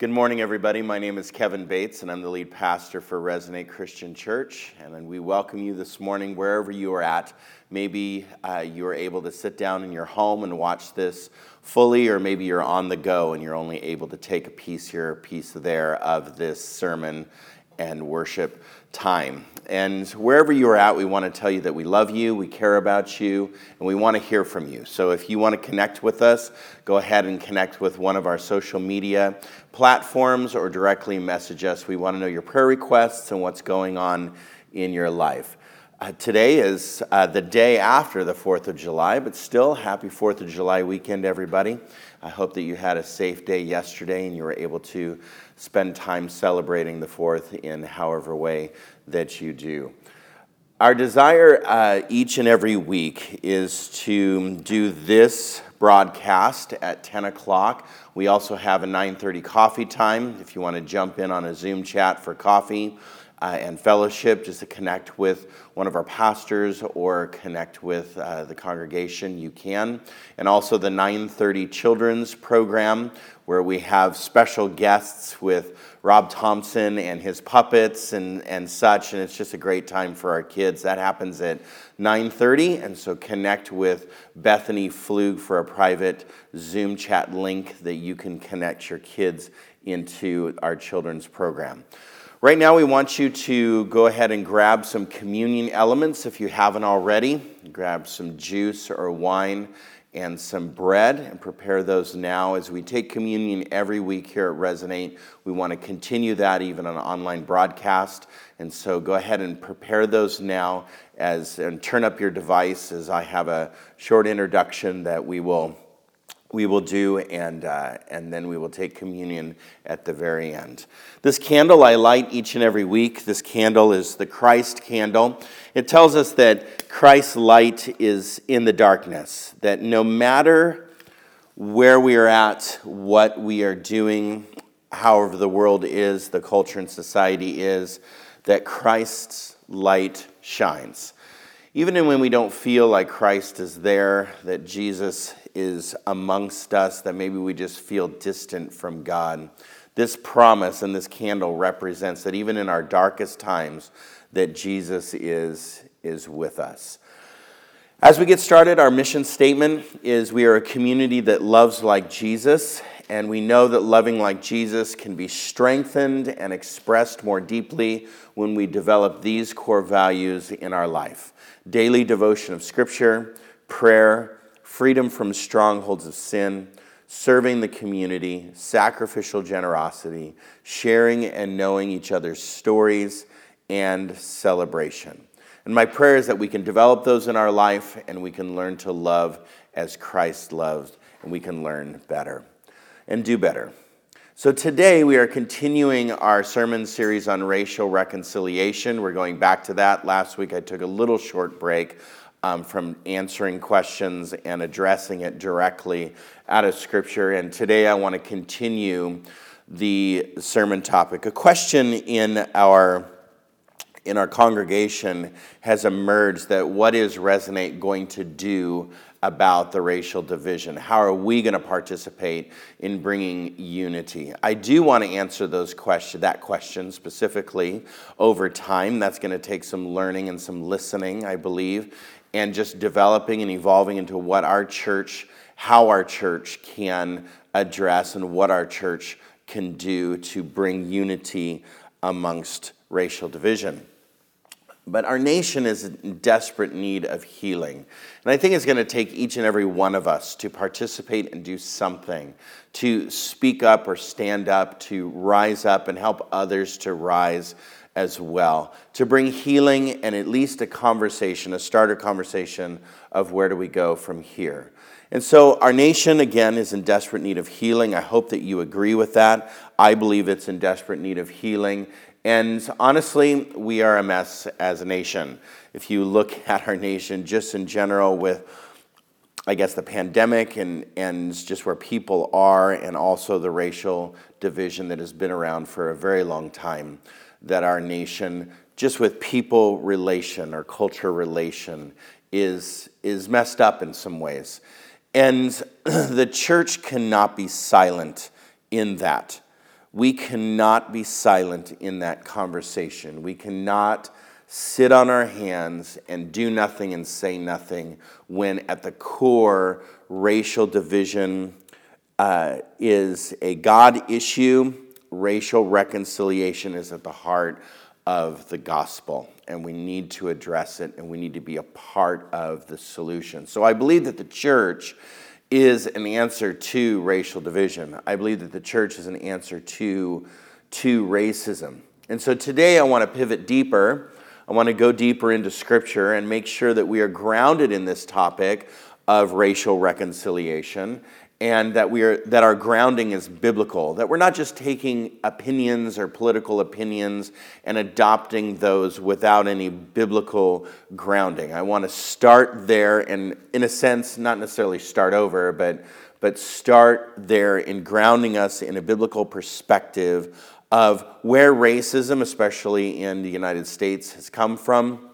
Good morning, everybody. My name is Kevin Bates, and I'm the lead pastor for Resonate Christian Church. And we welcome you this morning, wherever you are at. Maybe uh, you are able to sit down in your home and watch this fully, or maybe you're on the go and you're only able to take a piece here, a piece there of this sermon and worship time. And wherever you are at, we want to tell you that we love you, we care about you, and we want to hear from you. So if you want to connect with us, go ahead and connect with one of our social media platforms or directly message us. We want to know your prayer requests and what's going on in your life. Uh, today is uh, the day after the 4th of July, but still, happy 4th of July weekend, everybody. I hope that you had a safe day yesterday and you were able to spend time celebrating the 4th in however way that you do. Our desire uh, each and every week is to do this broadcast at 10 o'clock. We also have a 9:30 coffee time if you want to jump in on a Zoom chat for coffee uh, and fellowship, just to connect with one of our pastors or connect with uh, the congregation, you can. And also the 9:30 children's program, where we have special guests with Rob Thompson and his puppets and, and such, and it's just a great time for our kids. That happens at 9:30, and so connect with Bethany Flug for a private Zoom chat link that you can connect your kids into our children's program. Right now, we want you to go ahead and grab some communion elements if you haven't already. Grab some juice or wine and some bread and prepare those now as we take communion every week here at Resonate. We want to continue that even on an online broadcast. And so go ahead and prepare those now as and turn up your device as I have a short introduction that we will we will do, and, uh, and then we will take communion at the very end. This candle I light each and every week. This candle is the Christ candle. It tells us that Christ's light is in the darkness, that no matter where we are at, what we are doing, however the world is, the culture and society is, that Christ's light shines. Even when we don't feel like Christ is there, that Jesus is amongst us, that maybe we just feel distant from God. This promise and this candle represents that even in our darkest times, that Jesus is, is with us. As we get started, our mission statement is we are a community that loves like Jesus, and we know that loving like Jesus can be strengthened and expressed more deeply when we develop these core values in our life daily devotion of Scripture, prayer, freedom from strongholds of sin, serving the community, sacrificial generosity, sharing and knowing each other's stories, and celebration. And my prayer is that we can develop those in our life and we can learn to love as Christ loved, and we can learn better and do better. So today we are continuing our sermon series on racial reconciliation. We're going back to that. Last week I took a little short break um, from answering questions and addressing it directly out of Scripture. And today I want to continue the sermon topic. A question in our in our congregation has emerged that what is Resonate going to do about the racial division? How are we going to participate in bringing unity? I do want to answer those question, that question specifically over time. That's going to take some learning and some listening, I believe and just developing and evolving into what our church, how our church can address and what our church can do to bring unity amongst racial division. But our nation is in desperate need of healing. And I think it's going to take each and every one of us to participate and do something, to speak up or stand up, to rise up and help others to rise as well to bring healing and at least a conversation, a starter conversation of where do we go from here. And so our nation, again, is in desperate need of healing. I hope that you agree with that. I believe it's in desperate need of healing. And honestly, we are a mess as a nation. If you look at our nation just in general with I guess the pandemic and, and just where people are, and also the racial division that has been around for a very long time that our nation, just with people relation or culture relation, is, is messed up in some ways. And the church cannot be silent in that. we cannot be silent in that conversation. We cannot sit on our hands and do nothing and say nothing when at the core, racial division uh, is a God issue. Racial reconciliation is at the heart of the gospel, and we need to address it and we need to be a part of the solution. So I believe that the church is an answer to racial division. I believe that the church is an answer to, to racism. And so today I want to pivot deeper. I want to go deeper into scripture and make sure that we are grounded in this topic of racial reconciliation and that we are that our grounding is biblical that we're not just taking opinions or political opinions and adopting those without any biblical grounding. I want to start there and in a sense not necessarily start over but but start there in grounding us in a biblical perspective of where racism especially in the united states has come from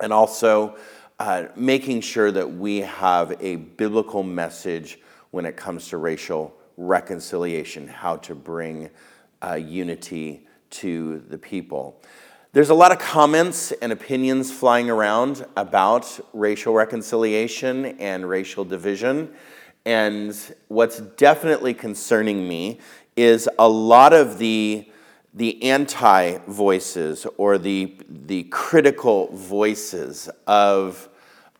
and also uh, making sure that we have a biblical message when it comes to racial reconciliation, how to bring uh, unity to the people. There's a lot of comments and opinions flying around about racial reconciliation and racial division. And what's definitely concerning me is a lot of the, the anti voices or the, the critical voices of,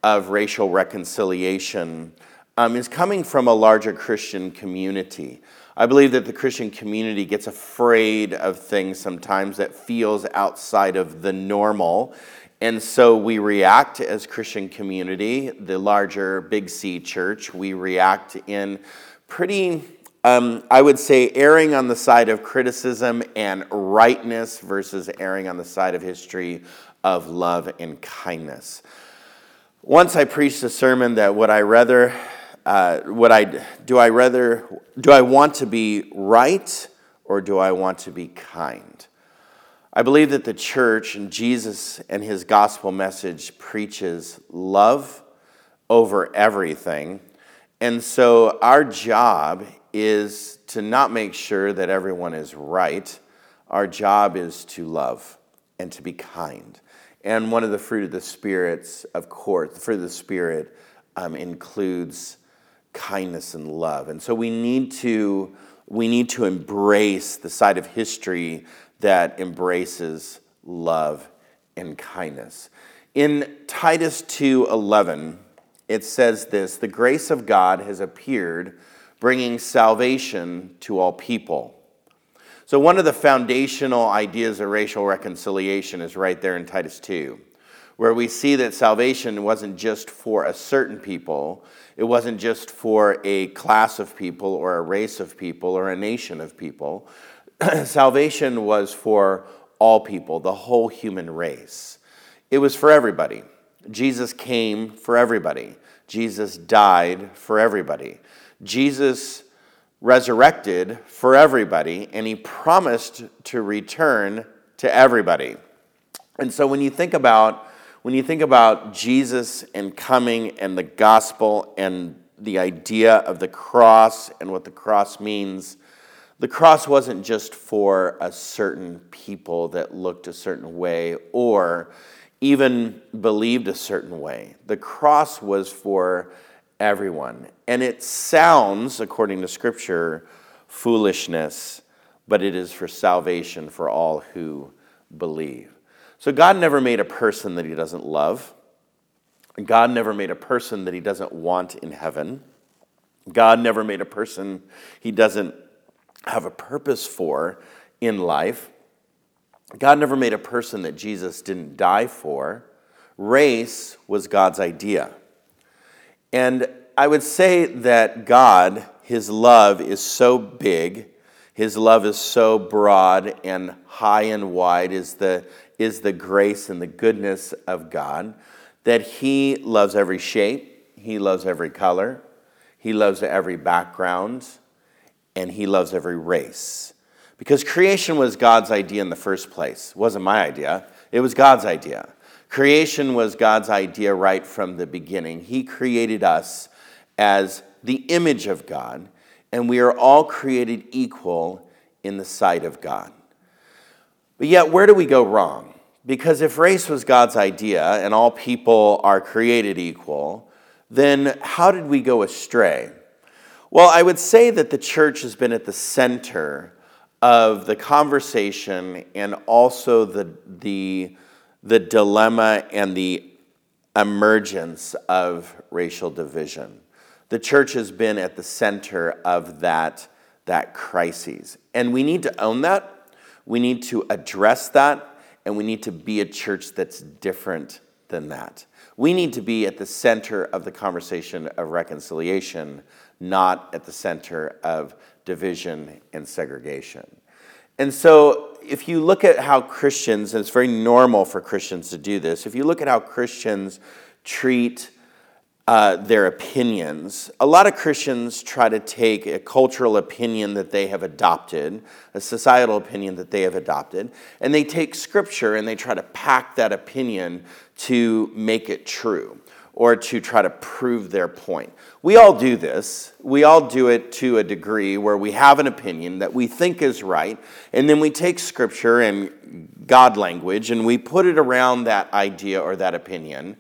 of racial reconciliation um, is coming from a larger Christian community. I believe that the Christian community gets afraid of things sometimes that feels outside of the normal. And so we react as Christian community, the larger Big C church, we react in pretty, um, I would say, erring on the side of criticism and rightness versus erring on the side of history of love and kindness. Once I preached a sermon that would I rather uh, what I do I rather do I want to be right or do I want to be kind? I believe that the church and Jesus and his gospel message preaches love over everything. And so our job is to not make sure that everyone is right. Our job is to love and to be kind. And one of the fruit of the spirits, of course, the fruit of the spirit um, includes kindness and love. And so we need to we need to embrace the side of history that embraces love and kindness. In Titus 2:11, it says this, "The grace of God has appeared, bringing salvation to all people." So one of the foundational ideas of racial reconciliation is right there in Titus 2 where we see that salvation wasn't just for a certain people, it wasn't just for a class of people or a race of people or a nation of people. salvation was for all people, the whole human race. It was for everybody. Jesus came for everybody. Jesus died for everybody. Jesus resurrected for everybody, and he promised to return to everybody. And so when you think about when you think about Jesus and coming and the gospel and the idea of the cross and what the cross means, the cross wasn't just for a certain people that looked a certain way or even believed a certain way. The cross was for everyone. And it sounds, according to Scripture, foolishness, but it is for salvation for all who believe. So God never made a person that he doesn't love. God never made a person that he doesn't want in heaven. God never made a person he doesn't have a purpose for in life. God never made a person that Jesus didn't die for. Race was God's idea. And I would say that God, his love is so big, his love is so broad and high and wide, is the, is the grace and the goodness of God, that He loves every shape, He loves every color, He loves every background, and He loves every race. Because creation was God's idea in the first place. It wasn't my idea, it was God's idea. Creation was God's idea right from the beginning. He created us as the image of God, and we are all created equal in the sight of God. But yet, where do we go wrong? Because if race was God's idea and all people are created equal, then how did we go astray? Well, I would say that the church has been at the center of the conversation and also the, the, the dilemma and the emergence of racial division. The church has been at the center of that, that crisis. And we need to own that. We need to address that. And we need to be a church that's different than that. We need to be at the center of the conversation of reconciliation, not at the center of division and segregation. And so, if you look at how Christians, and it's very normal for Christians to do this, if you look at how Christians treat uh, their opinions. A lot of Christians try to take a cultural opinion that they have adopted, a societal opinion that they have adopted, and they take scripture and they try to pack that opinion to make it true or to try to prove their point. We all do this. We all do it to a degree where we have an opinion that we think is right, and then we take scripture and God language and we put it around that idea or that opinion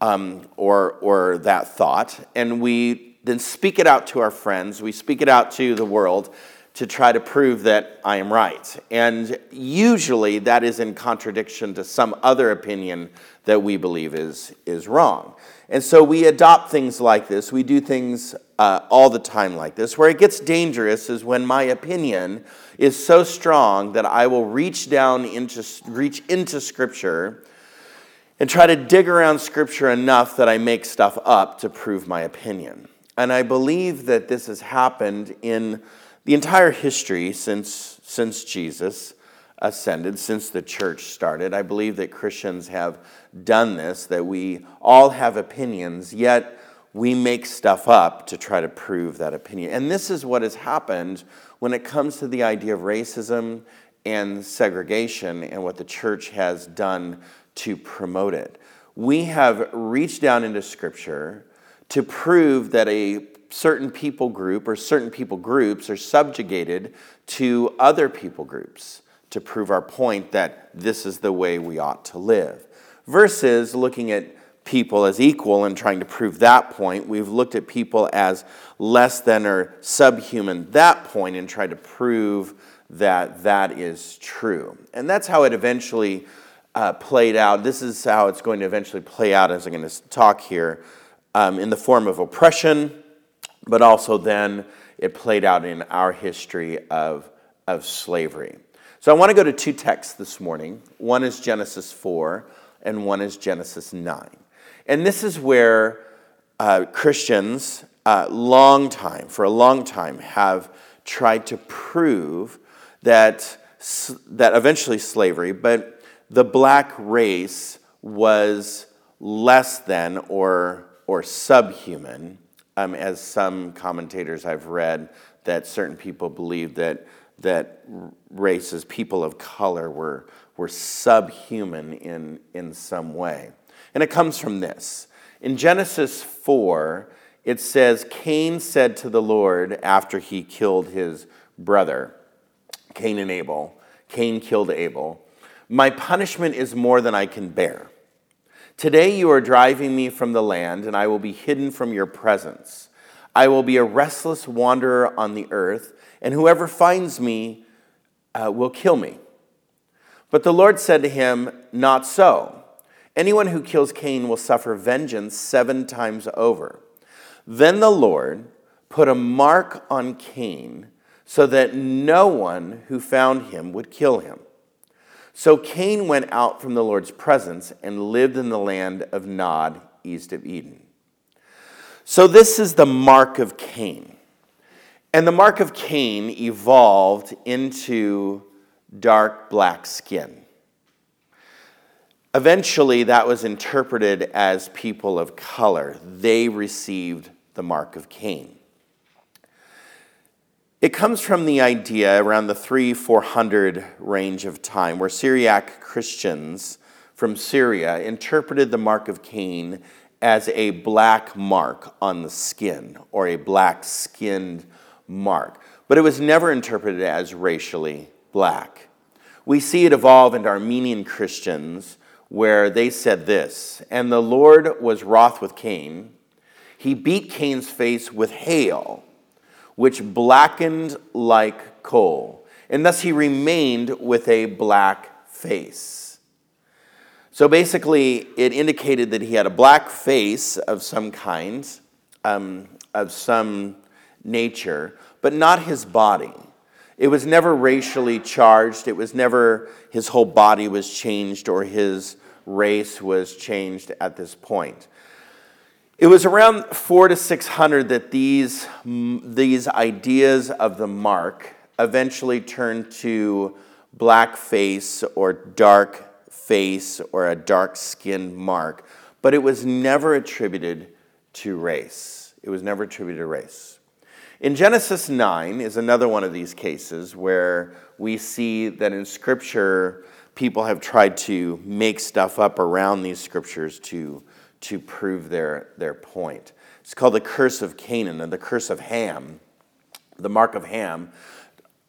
um, or, or that thought, and we then speak it out to our friends, we speak it out to the world to try to prove that I am right. And usually that is in contradiction to some other opinion that we believe is, is wrong. And so we adopt things like this. We do things uh, all the time like this. Where it gets dangerous is when my opinion is so strong that I will reach down into, reach into Scripture and try to dig around scripture enough that I make stuff up to prove my opinion. And I believe that this has happened in the entire history since, since Jesus ascended, since the church started. I believe that Christians have done this, that we all have opinions, yet we make stuff up to try to prove that opinion. And this is what has happened when it comes to the idea of racism and segregation and what the church has done to promote it. We have reached down into Scripture to prove that a certain people group or certain people groups are subjugated to other people groups to prove our point that this is the way we ought to live. Versus looking at people as equal and trying to prove that point, we've looked at people as less than or subhuman that point and tried to prove that that is true. And that's how it eventually uh, played out. This is how it's going to eventually play out as I'm going to talk here um, in the form of oppression, but also then it played out in our history of, of slavery. So I want to go to two texts this morning. One is Genesis 4, and one is Genesis 9. And this is where uh, Christians, uh, long time, for a long time, have tried to prove that, that eventually slavery, but the black race was less than or, or subhuman, um, as some commentators I've read that certain people believe that, that races, people of color, were, were subhuman in, in some way. And it comes from this. In Genesis 4, it says, Cain said to the Lord after he killed his brother, Cain and Abel, Cain killed Abel. My punishment is more than I can bear. Today you are driving me from the land, and I will be hidden from your presence. I will be a restless wanderer on the earth, and whoever finds me uh, will kill me. But the Lord said to him, Not so. Anyone who kills Cain will suffer vengeance seven times over. Then the Lord put a mark on Cain so that no one who found him would kill him. So Cain went out from the Lord's presence and lived in the land of Nod, east of Eden. So this is the mark of Cain. And the mark of Cain evolved into dark black skin. Eventually, that was interpreted as people of color. They received the mark of Cain. It comes from the idea around the 3 400 range of time where Syriac Christians from Syria interpreted the mark of Cain as a black mark on the skin or a black skinned mark. but it was never interpreted as racially black. We see it evolve into Armenian Christians where they said this And the Lord was wroth with Cain. He beat Cain's face with hail, which blackened like coal, and thus he remained with a black face. So basically, it indicated that he had a black face of some kind, um, of some nature, but not his body. It was never racially charged. It was never his whole body was changed or his race was changed at this point. It was around 4 to 600 that these, these ideas of the mark eventually turned to black face or dark face or a dark skinned mark, but it was never attributed to race. It was never attributed to race. In Genesis 9 is another one of these cases where we see that in Scripture, people have tried to make stuff up around these scriptures to, to prove their, their point. It's called the curse of Canaan and the curse of Ham, the mark of Ham.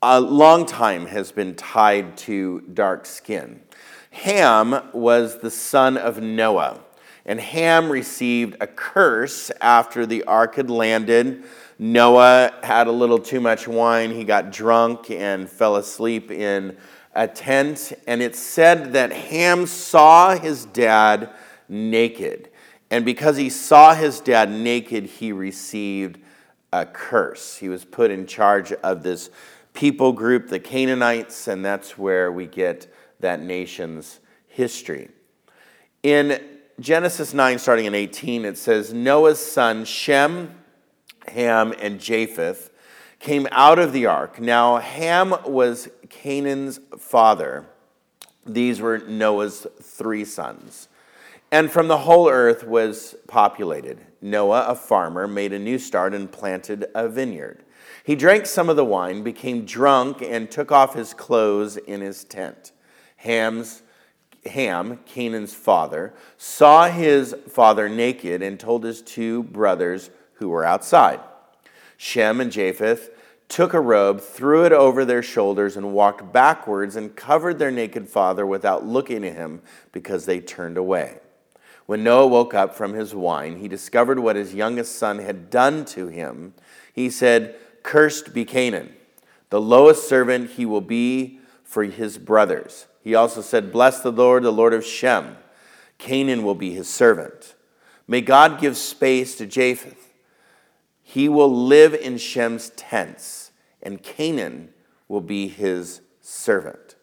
A long time has been tied to dark skin. Ham was the son of Noah, and Ham received a curse after the ark had landed Noah had a little too much wine. He got drunk and fell asleep in a tent. And it said that Ham saw his dad naked. And because he saw his dad naked, he received a curse. He was put in charge of this people group, the Canaanites, and that's where we get that nation's history. In Genesis 9, starting in 18, it says Noah's son Shem Ham, and Japheth came out of the ark. Now, Ham was Canaan's father. These were Noah's three sons. And from the whole earth was populated. Noah, a farmer, made a new start and planted a vineyard. He drank some of the wine, became drunk, and took off his clothes in his tent. Ham's Ham, Canaan's father, saw his father naked and told his two brothers, who were outside. Shem and Japheth took a robe, threw it over their shoulders, and walked backwards and covered their naked father without looking at him because they turned away. When Noah woke up from his wine, he discovered what his youngest son had done to him. He said, Cursed be Canaan. The lowest servant he will be for his brothers. He also said, Bless the Lord, the Lord of Shem. Canaan will be his servant. May God give space to Japheth he will live in Shem's tents, and Canaan will be his servant.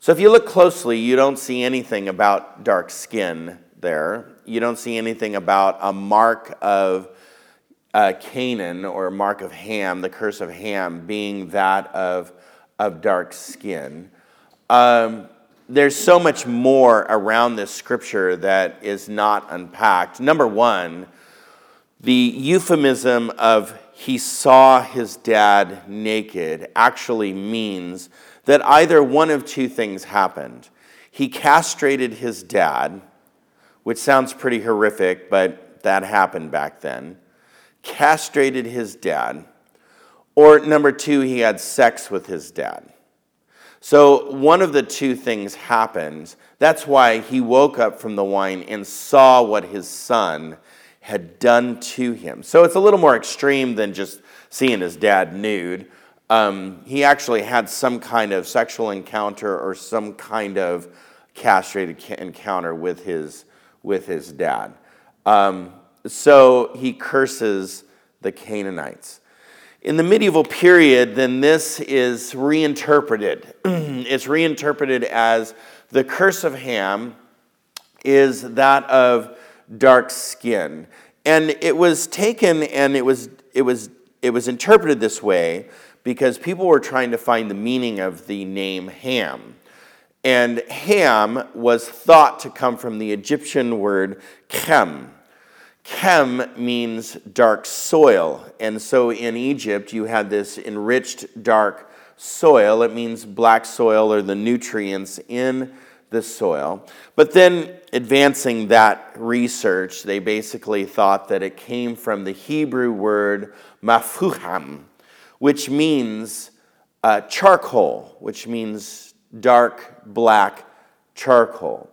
So if you look closely, you don't see anything about dark skin there. You don't see anything about a mark of uh, Canaan or a mark of Ham, the curse of Ham, being that of, of dark skin. Um, there's so much more around this scripture that is not unpacked. Number one, the euphemism of he saw his dad naked actually means that either one of two things happened. He castrated his dad, which sounds pretty horrific, but that happened back then. Castrated his dad. Or number two, he had sex with his dad. So one of the two things happened. That's why he woke up from the wine and saw what his son had done to him. So it's a little more extreme than just seeing his dad nude. Um, he actually had some kind of sexual encounter or some kind of castrated encounter with his, with his dad. Um, so he curses the Canaanites. In the medieval period, then this is reinterpreted. it's reinterpreted as the curse of Ham is that of dark skin. And it was taken and it was, it was, it was interpreted this way because people were trying to find the meaning of the name Ham. And Ham was thought to come from the Egyptian word Chem. Chem means dark soil. And so in Egypt, you had this enriched dark soil. It means black soil or the nutrients in the soil. But then, advancing that research, they basically thought that it came from the Hebrew word mafuham, which means uh, charcoal, which means dark black charcoal.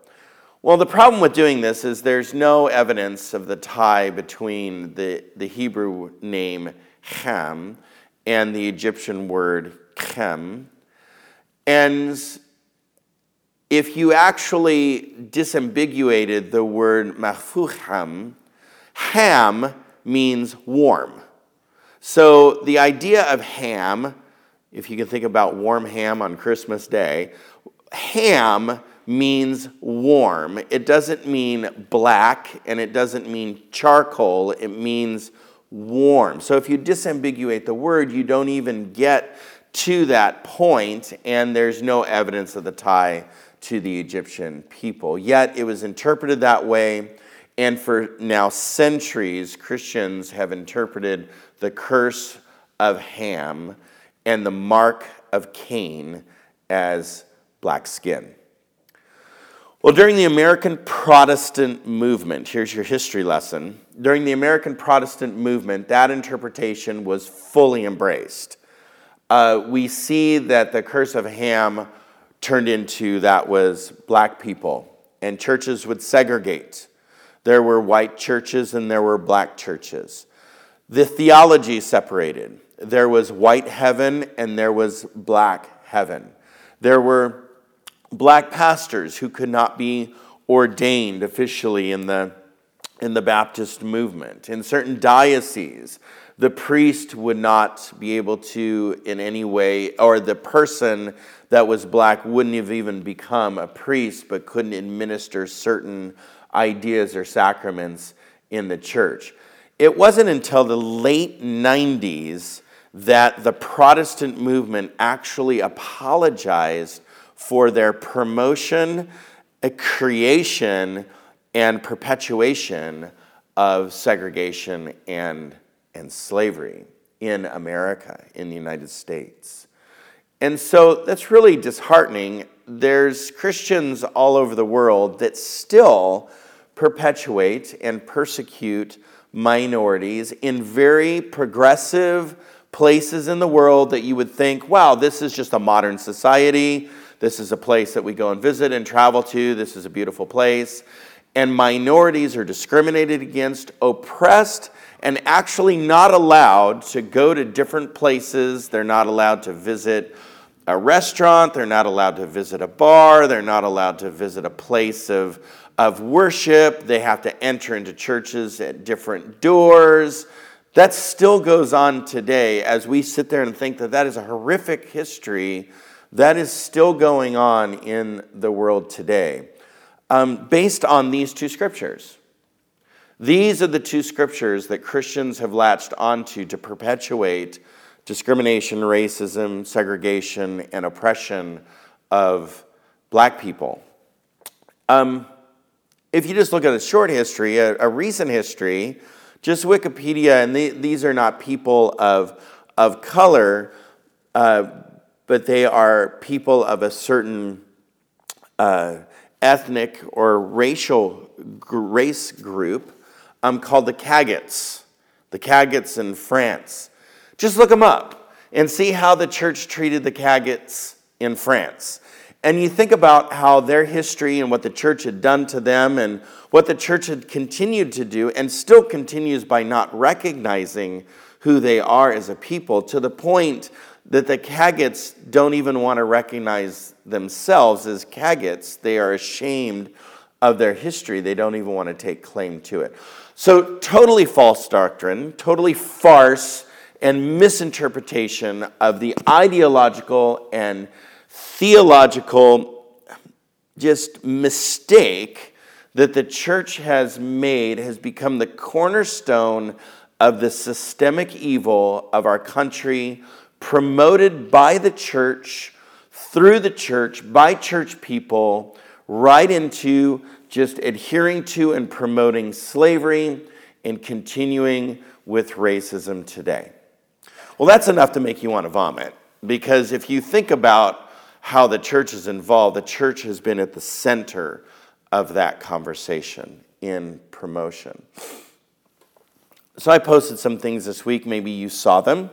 Well, the problem with doing this is there's no evidence of the tie between the, the Hebrew name Ham and the Egyptian word Chem. And if you actually disambiguated the word mafuham, ham means warm. So the idea of ham, if you can think about warm ham on Christmas Day, ham means warm. It doesn't mean black and it doesn't mean charcoal, it means warm. So if you disambiguate the word, you don't even get to that point, and there's no evidence of the tie to the Egyptian people. Yet it was interpreted that way, and for now centuries, Christians have interpreted the curse of Ham and the mark of Cain as black skin. Well, during the American Protestant movement, here's your history lesson. During the American Protestant movement, that interpretation was fully embraced. Uh, we see that the curse of Ham turned into that was black people, and churches would segregate. There were white churches and there were black churches. The theology separated. There was white heaven and there was black heaven. There were black pastors who could not be ordained officially in the, in the Baptist movement. In certain dioceses, the priest would not be able to, in any way, or the person that was black wouldn't have even become a priest, but couldn't administer certain ideas or sacraments in the church. It wasn't until the late 90s that the Protestant movement actually apologized for their promotion, eh, creation, and perpetuation of segregation and, and slavery in America, in the United States. And so that's really disheartening. There's Christians all over the world that still perpetuate and persecute minorities in very progressive places in the world that you would think, wow, this is just a modern society. This is a place that we go and visit and travel to. This is a beautiful place. And minorities are discriminated against, oppressed, and actually not allowed to go to different places. They're not allowed to visit a restaurant. They're not allowed to visit a bar. They're not allowed to visit a place of, of worship. They have to enter into churches at different doors. That still goes on today as we sit there and think that that is a horrific history that is still going on in the world today um, based on these two scriptures. These are the two scriptures that Christians have latched onto to perpetuate discrimination, racism, segregation, and oppression of black people. Um, if you just look at a short history, a, a recent history, just Wikipedia, and these are not people of, of color, uh, but they are people of a certain uh, ethnic or racial race group um, called the Cagots. The Cagots in France. Just look them up and see how the church treated the Cagots in France. And you think about how their history and what the church had done to them and what the church had continued to do and still continues by not recognizing who they are as a people to the point that the Cagots don't even want to recognize themselves as Cagots. They are ashamed of their history. They don't even want to take claim to it. So, totally false doctrine, totally farce and misinterpretation of the ideological and theological just mistake that the church has made has become the cornerstone of the systemic evil of our country promoted by the church, through the church, by church people, right into just adhering to and promoting slavery and continuing with racism today. Well, that's enough to make you want to vomit because if you think about how the church is involved, the church has been at the center of that conversation in promotion. So I posted some things this week, maybe you saw them.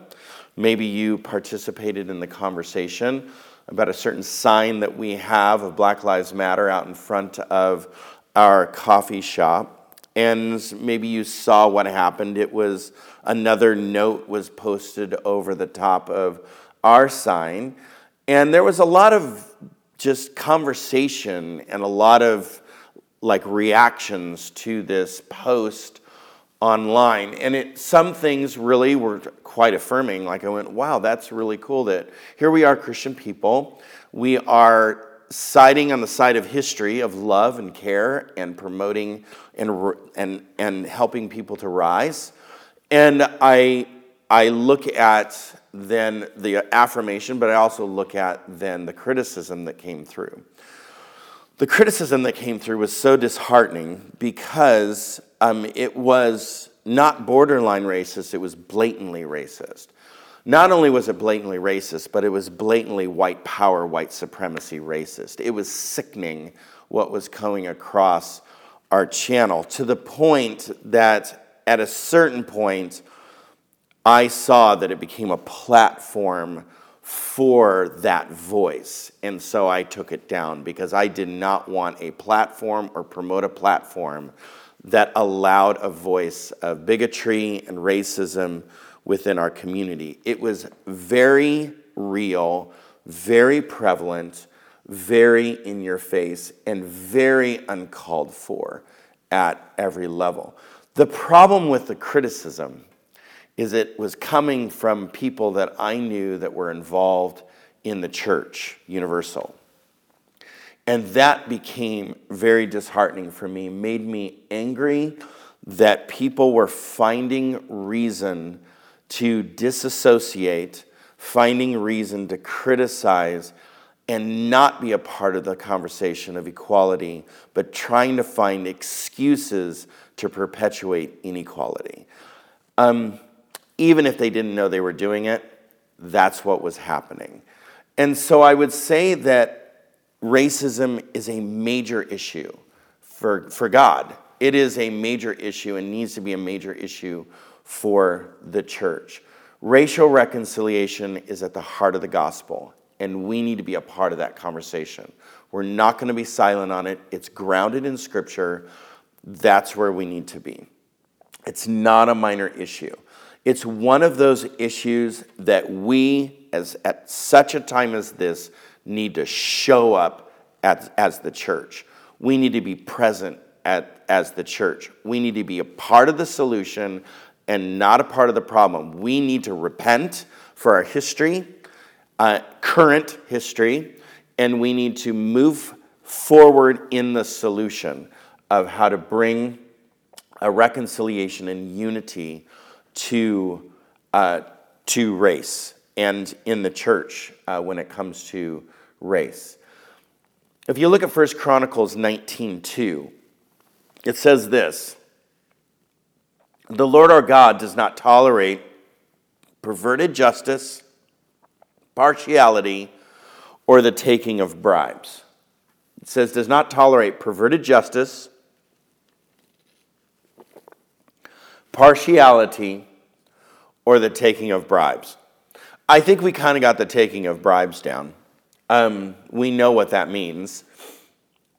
Maybe you participated in the conversation about a certain sign that we have of Black Lives Matter out in front of our coffee shop. And maybe you saw what happened. It was another note was posted over the top of our sign. And there was a lot of just conversation and a lot of like reactions to this post online. And it, some things really were quite affirming. Like I went, wow, that's really cool that here we are, Christian people. We are siding on the side of history of love and care and promoting and, and, and helping people to rise. And I, I look at then the affirmation, but I also look at then the criticism that came through. The criticism that came through was so disheartening because um, it was not borderline racist, it was blatantly racist. Not only was it blatantly racist, but it was blatantly white power, white supremacy racist. It was sickening what was coming across our channel to the point that at a certain point, I saw that it became a platform for that voice. And so I took it down because I did not want a platform or promote a platform that allowed a voice of bigotry and racism within our community. It was very real, very prevalent, very in your face, and very uncalled for at every level. The problem with the criticism is it was coming from people that I knew that were involved in the church, Universal. And that became very disheartening for me, made me angry that people were finding reason to disassociate, finding reason to criticize and not be a part of the conversation of equality, but trying to find excuses to perpetuate inequality. Um, even if they didn't know they were doing it, that's what was happening. And so I would say that racism is a major issue for, for God. It is a major issue and needs to be a major issue for the church. Racial reconciliation is at the heart of the gospel, and we need to be a part of that conversation. We're not going to be silent on it, it's grounded in Scripture. That's where we need to be. It's not a minor issue. It's one of those issues that we, as at such a time as this, need to show up as, as the church. We need to be present at, as the church. We need to be a part of the solution and not a part of the problem. We need to repent for our history, uh, current history, and we need to move forward in the solution of how to bring a reconciliation and unity to, uh, to race and in the church uh, when it comes to race. If you look at 1 Chronicles 19:2, it says this: The Lord our God does not tolerate perverted justice, partiality, or the taking of bribes. It says does not tolerate perverted justice, partiality, or the taking of bribes. I think we kind of got the taking of bribes down. Um, we know what that means.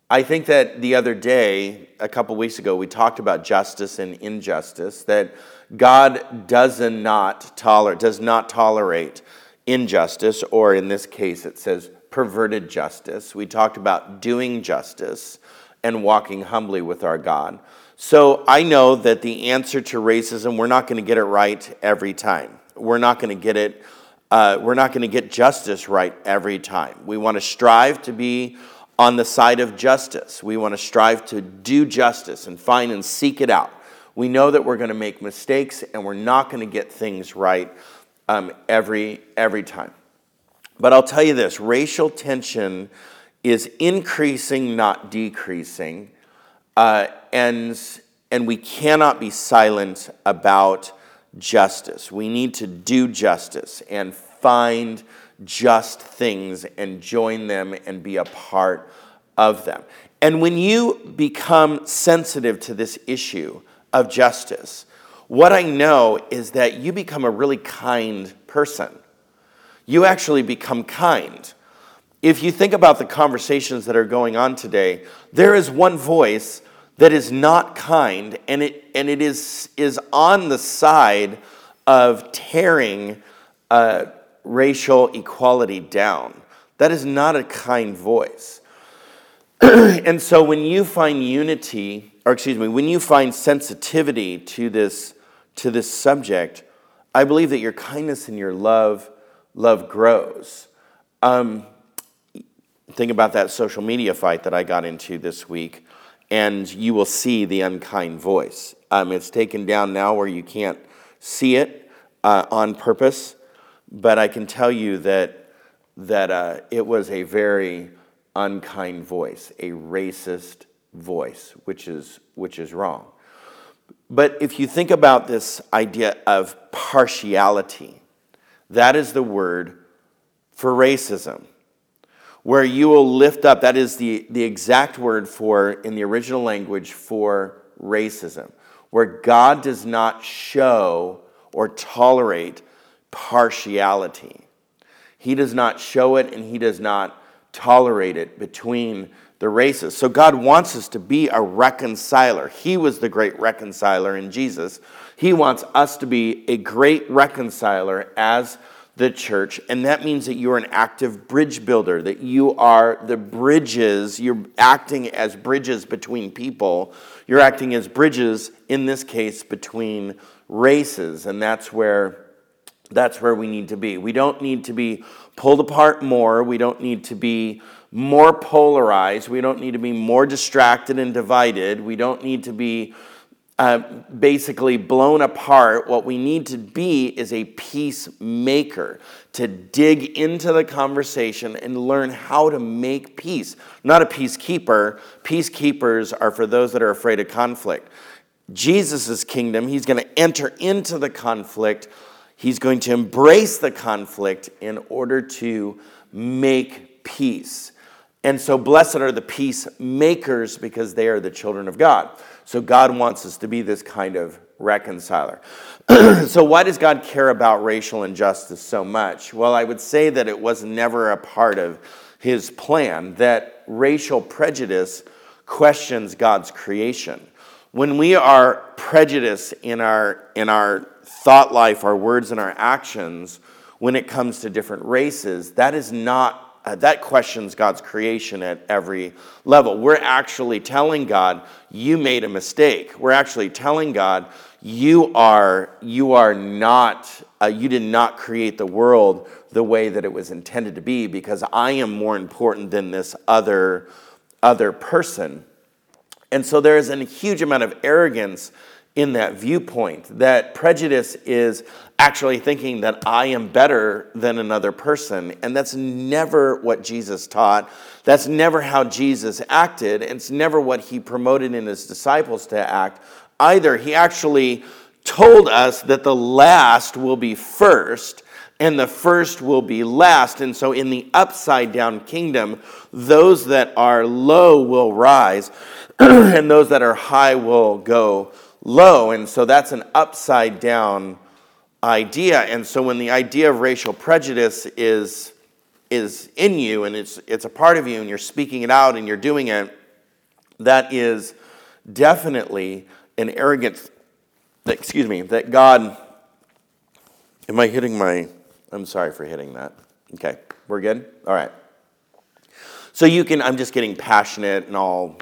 I think that the other day, a couple weeks ago, we talked about justice and injustice, that God does not tolerate, does not tolerate injustice, or in this case, it says perverted justice. We talked about doing justice and walking humbly with our God. So I know that the answer to racism, we're not going to get it right every time. We're not going to get it, uh, we're not going to get justice right every time. We want to strive to be on the side of justice. We want to strive to do justice and find and seek it out. We know that we're going to make mistakes and we're not going to get things right um, every, every time. But I'll tell you this racial tension is increasing, not decreasing. Uh, and, and we cannot be silent about justice. We need to do justice and find just things and join them and be a part of them. And when you become sensitive to this issue of justice, what I know is that you become a really kind person. You actually become kind. If you think about the conversations that are going on today, there is one voice that is not kind, and it, and it is, is on the side of tearing uh, racial equality down. That is not a kind voice. and so when you find unity, or excuse me, when you find sensitivity to this, to this subject, I believe that your kindness and your love, love grows. Um, think about that social media fight that I got into this week, and you will see the unkind voice. Um, it's taken down now where you can't see it uh, on purpose, but I can tell you that, that uh, it was a very unkind voice, a racist voice, which is, which is wrong. But if you think about this idea of partiality, that is the word for racism where you will lift up, that is the, the exact word for, in the original language, for racism, where God does not show or tolerate partiality. He does not show it and he does not tolerate it between the races. So God wants us to be a reconciler. He was the great reconciler in Jesus. He wants us to be a great reconciler as the church, and that means that you're an active bridge builder, that you are the bridges, you're acting as bridges between people. You're acting as bridges, in this case, between races, and that's where that's where we need to be. We don't need to be pulled apart more. We don't need to be more polarized. We don't need to be more distracted and divided. We don't need to be uh, basically blown apart. What we need to be is a peacemaker, to dig into the conversation and learn how to make peace. Not a peacekeeper. Peacekeepers are for those that are afraid of conflict. Jesus' kingdom, he's going to enter into the conflict. He's going to embrace the conflict in order to make peace. And so, blessed are the peacemakers because they are the children of God. So God wants us to be this kind of reconciler. so, why does God care about racial injustice so much? Well, I would say that it was never a part of his plan, that racial prejudice questions God's creation. When we are prejudiced in our, in our thought life, our words, and our actions, when it comes to different races, that is not uh, that questions God's creation at every level. We're actually telling God, you made a mistake. We're actually telling God, you are, you are not, uh, you did not create the world the way that it was intended to be because I am more important than this other, other person. And so there is a huge amount of arrogance in that viewpoint that prejudice is actually thinking that I am better than another person. And that's never what Jesus taught. That's never how Jesus acted. It's never what he promoted in his disciples to act either. He actually told us that the last will be first and the first will be last. And so, in the upside down kingdom, those that are low will rise, and those that are high will go low. And so, that's an upside down idea. And so when the idea of racial prejudice is, is in you and it's, it's a part of you and you're speaking it out and you're doing it, that is definitely an arrogance, excuse me, that God, am I hitting my, I'm sorry for hitting that. Okay, we're good? All right. So you can, I'm just getting passionate and all,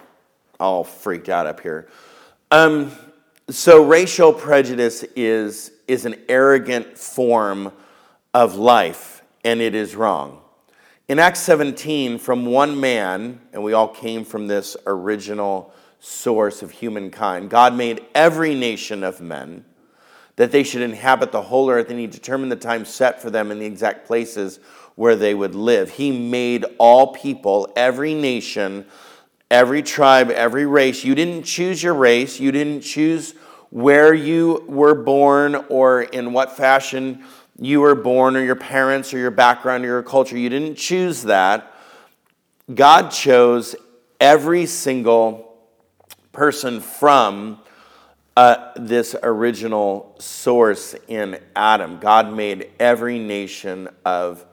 all freaked out up here. Um, so racial prejudice is is an arrogant form of life, and it is wrong. In Acts 17, from one man, and we all came from this original source of humankind, God made every nation of men that they should inhabit the whole earth, and He determined the time set for them in the exact places where they would live. He made all people, every nation, every tribe, every race. You didn't choose your race, you didn't choose where you were born or in what fashion you were born or your parents or your background or your culture. You didn't choose that. God chose every single person from uh, this original source in Adam. God made every nation of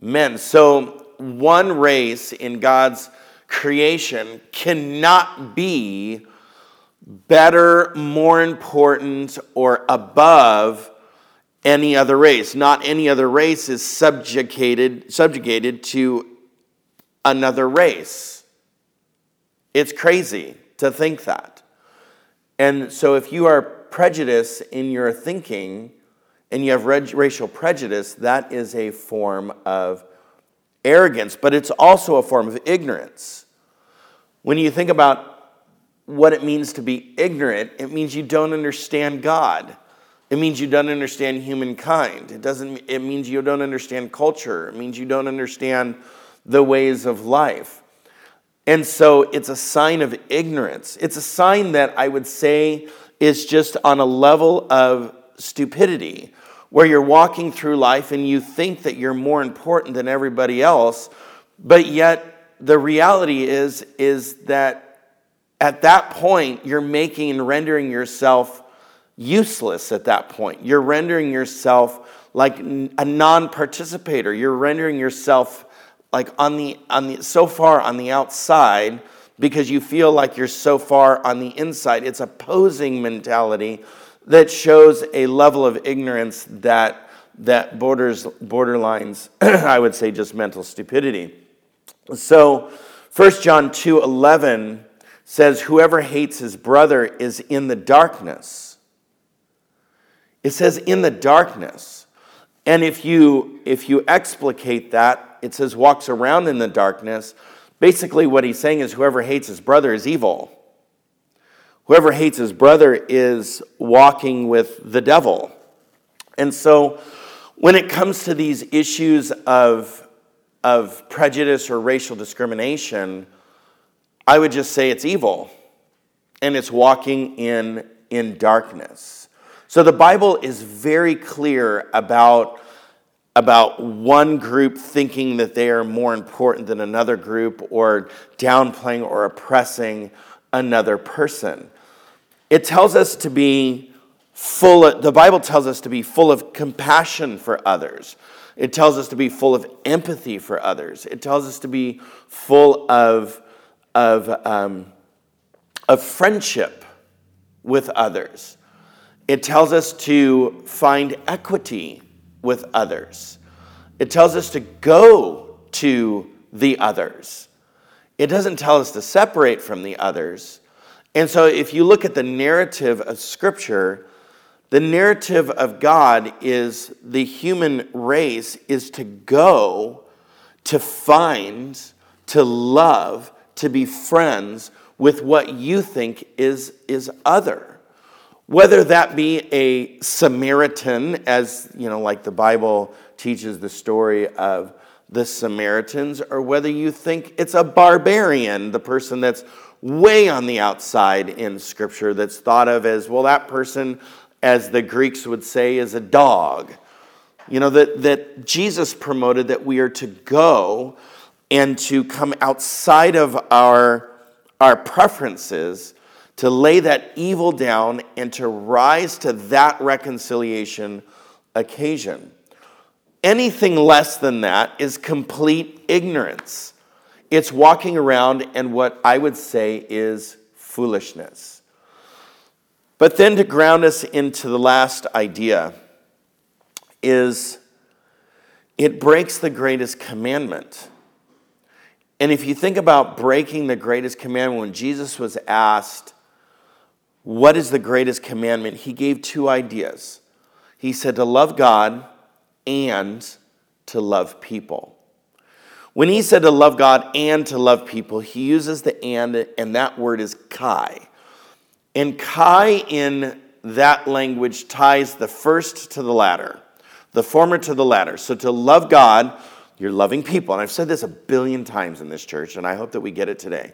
men. So, one race in God's creation cannot be better, more important, or above any other race. Not any other race is subjugated, subjugated to another race. It's crazy to think that. And so, if you are prejudiced in your thinking and you have racial prejudice, that is a form of arrogance, but it's also a form of ignorance. When you think about what it means to be ignorant, it means you don't understand God. It means you don't understand humankind. It doesn't it means you don't understand culture. It means you don't understand the ways of life. And so it's a sign of ignorance. It's a sign that I would say is just on a level of stupidity, where you're walking through life and you think that you're more important than everybody else, but yet the reality is, is that at that point, you're making and rendering yourself useless at that point. You're rendering yourself like a non participator. You're rendering yourself like on the, on the, so far on the outside because you feel like you're so far on the inside. It's a posing mentality that shows a level of ignorance that, that borders, borderlines, I would say, just mental stupidity. So 1 John 2 11 says, Whoever hates his brother is in the darkness. It says, in the darkness. And if you, if you explicate that, it says walks around in the darkness. Basically, what he's saying is whoever hates his brother is evil. Whoever hates his brother is walking with the devil. And so, when it comes to these issues of, of prejudice or racial discrimination, I would just say it's evil and it's walking in, in darkness. So, the Bible is very clear about about one group thinking that they are more important than another group or downplaying or oppressing another person. It tells us to be full of, the Bible tells us to be full of compassion for others. It tells us to be full of empathy for others. It tells us to be full of, of, um, of friendship with others. It tells us to find equity with others. It tells us to go to the others. It doesn't tell us to separate from the others. And so, if you look at the narrative of Scripture, the narrative of God is the human race is to go, to find, to love, to be friends with what you think is, is other whether that be a Samaritan, as you know, like the Bible teaches the story of the Samaritans, or whether you think it's a barbarian, the person that's way on the outside in Scripture, that's thought of as, well, that person, as the Greeks would say, is a dog. You know, that, that Jesus promoted that we are to go and to come outside of our, our preferences to lay that evil down and to rise to that reconciliation occasion. Anything less than that is complete ignorance. It's walking around and what I would say is foolishness. But then to ground us into the last idea is it breaks the greatest commandment. And if you think about breaking the greatest commandment, when Jesus was asked, what is the greatest commandment? He gave two ideas. He said to love God and to love people. When he said to love God and to love people, he uses the and, and that word is kai. And kai in that language ties the first to the latter, the former to the latter. So to love God, you're loving people. And I've said this a billion times in this church, and I hope that we get it today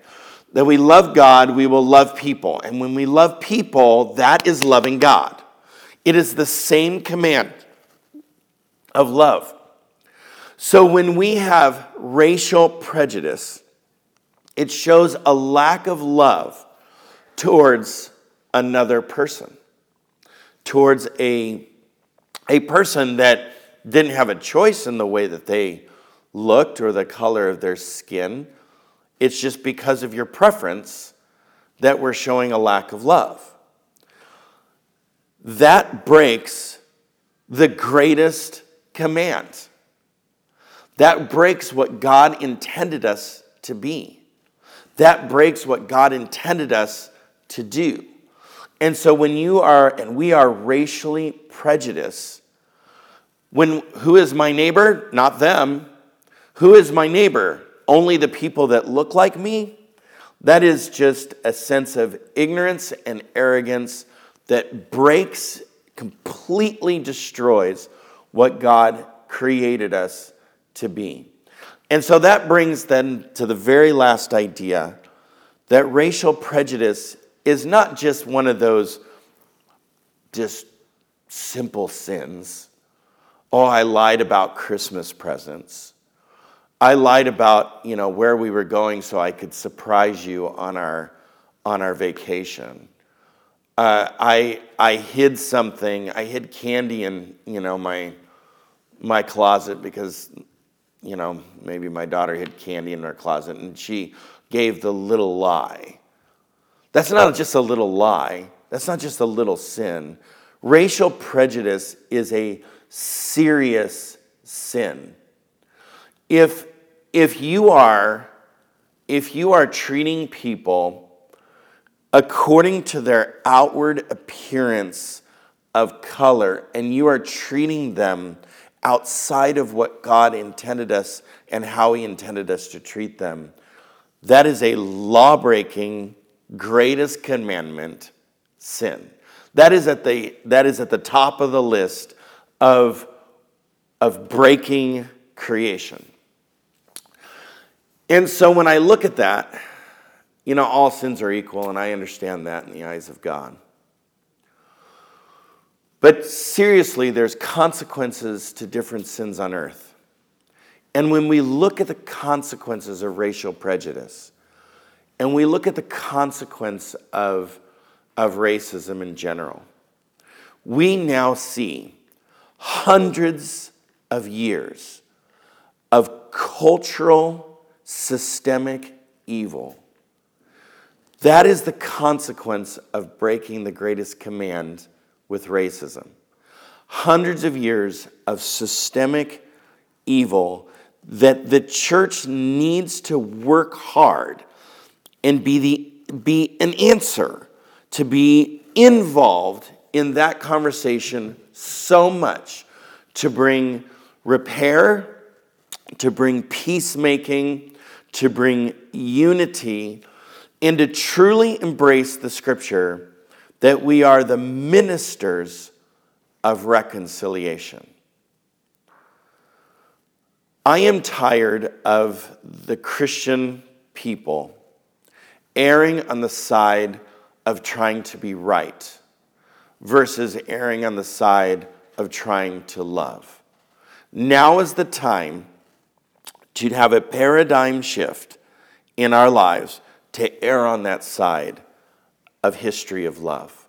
that we love God, we will love people. And when we love people, that is loving God. It is the same command of love. So when we have racial prejudice, it shows a lack of love towards another person, towards a, a person that didn't have a choice in the way that they looked or the color of their skin. It's just because of your preference that we're showing a lack of love. That breaks the greatest command. That breaks what God intended us to be. That breaks what God intended us to do. And so when you are, and we are racially prejudiced, when who is my neighbor? Not them. Who is my neighbor? Only the people that look like me? That is just a sense of ignorance and arrogance that breaks, completely destroys what God created us to be. And so that brings then to the very last idea that racial prejudice is not just one of those just simple sins. Oh, I lied about Christmas presents. I lied about, you know, where we were going so I could surprise you on our on our vacation. Uh, I I hid something. I hid candy in, you know, my my closet because, you know, maybe my daughter hid candy in her closet and she gave the little lie. That's not just a little lie. That's not just a little sin. Racial prejudice is a serious sin. If, if you are if you are treating people according to their outward appearance of color and you are treating them outside of what God intended us and how He intended us to treat them, that is a law breaking, greatest commandment sin. That is at the, that is at the top of the list of, of breaking creation. And so when I look at that, you know, all sins are equal, and I understand that in the eyes of God. But seriously, there's consequences to different sins on earth. And when we look at the consequences of racial prejudice, and we look at the consequence of, of racism in general, we now see hundreds of years of cultural systemic evil. That is the consequence of breaking the greatest command with racism. Hundreds of years of systemic evil that the church needs to work hard and be, the, be an answer, to be involved in that conversation so much to bring repair, to bring peacemaking, to bring unity, and to truly embrace the scripture that we are the ministers of reconciliation. I am tired of the Christian people erring on the side of trying to be right versus erring on the side of trying to love. Now is the time to have a paradigm shift in our lives to err on that side of history of love.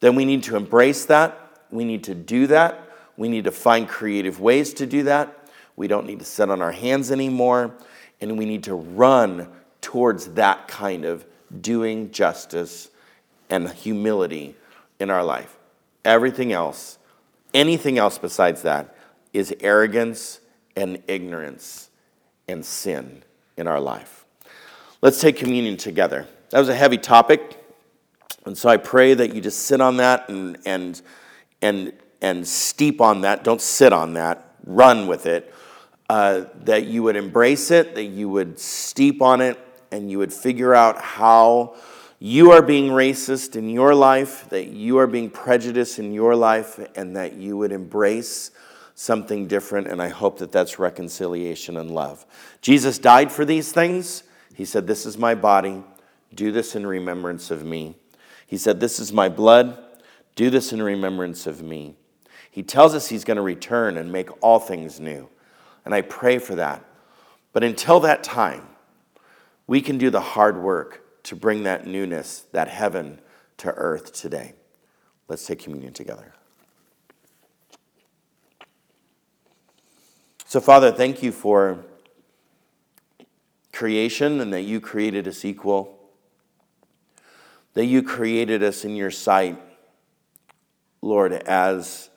Then we need to embrace that. We need to do that. We need to find creative ways to do that. We don't need to sit on our hands anymore. And we need to run towards that kind of doing justice and humility in our life. Everything else, anything else besides that, is arrogance and ignorance and sin in our life. Let's take communion together. That was a heavy topic. And so I pray that you just sit on that and, and, and, and steep on that. Don't sit on that, run with it. Uh, that you would embrace it, that you would steep on it, and you would figure out how you are being racist in your life, that you are being prejudiced in your life, and that you would embrace something different. And I hope that that's reconciliation and love. Jesus died for these things. He said, This is my body. Do this in remembrance of me. He said, This is my blood. Do this in remembrance of me. He tells us he's going to return and make all things new. And I pray for that. But until that time, we can do the hard work to bring that newness, that heaven to earth today. Let's take communion together. So, Father, thank you for creation and that you created us equal, that you created us in your sight, Lord, as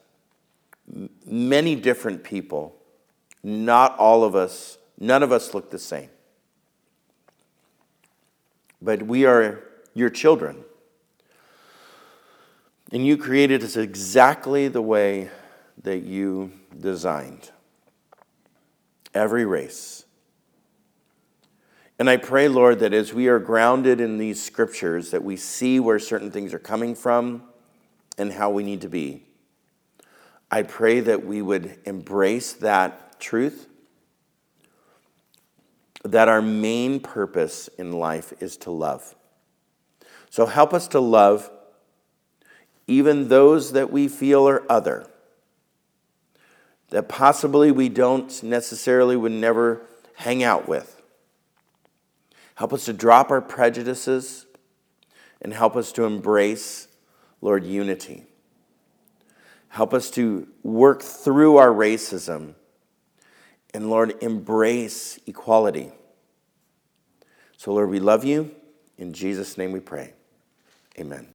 many different people. Not all of us, none of us look the same. But we are your children. And you created us exactly the way that you designed every race. And I pray, Lord, that as we are grounded in these scriptures, that we see where certain things are coming from and how we need to be. I pray that we would embrace that truth, that our main purpose in life is to love. So help us to love even those that we feel are other that possibly we don't necessarily would never hang out with. Help us to drop our prejudices and help us to embrace, Lord, unity. Help us to work through our racism and, Lord, embrace equality. So, Lord, we love you. In Jesus' name we pray. Amen.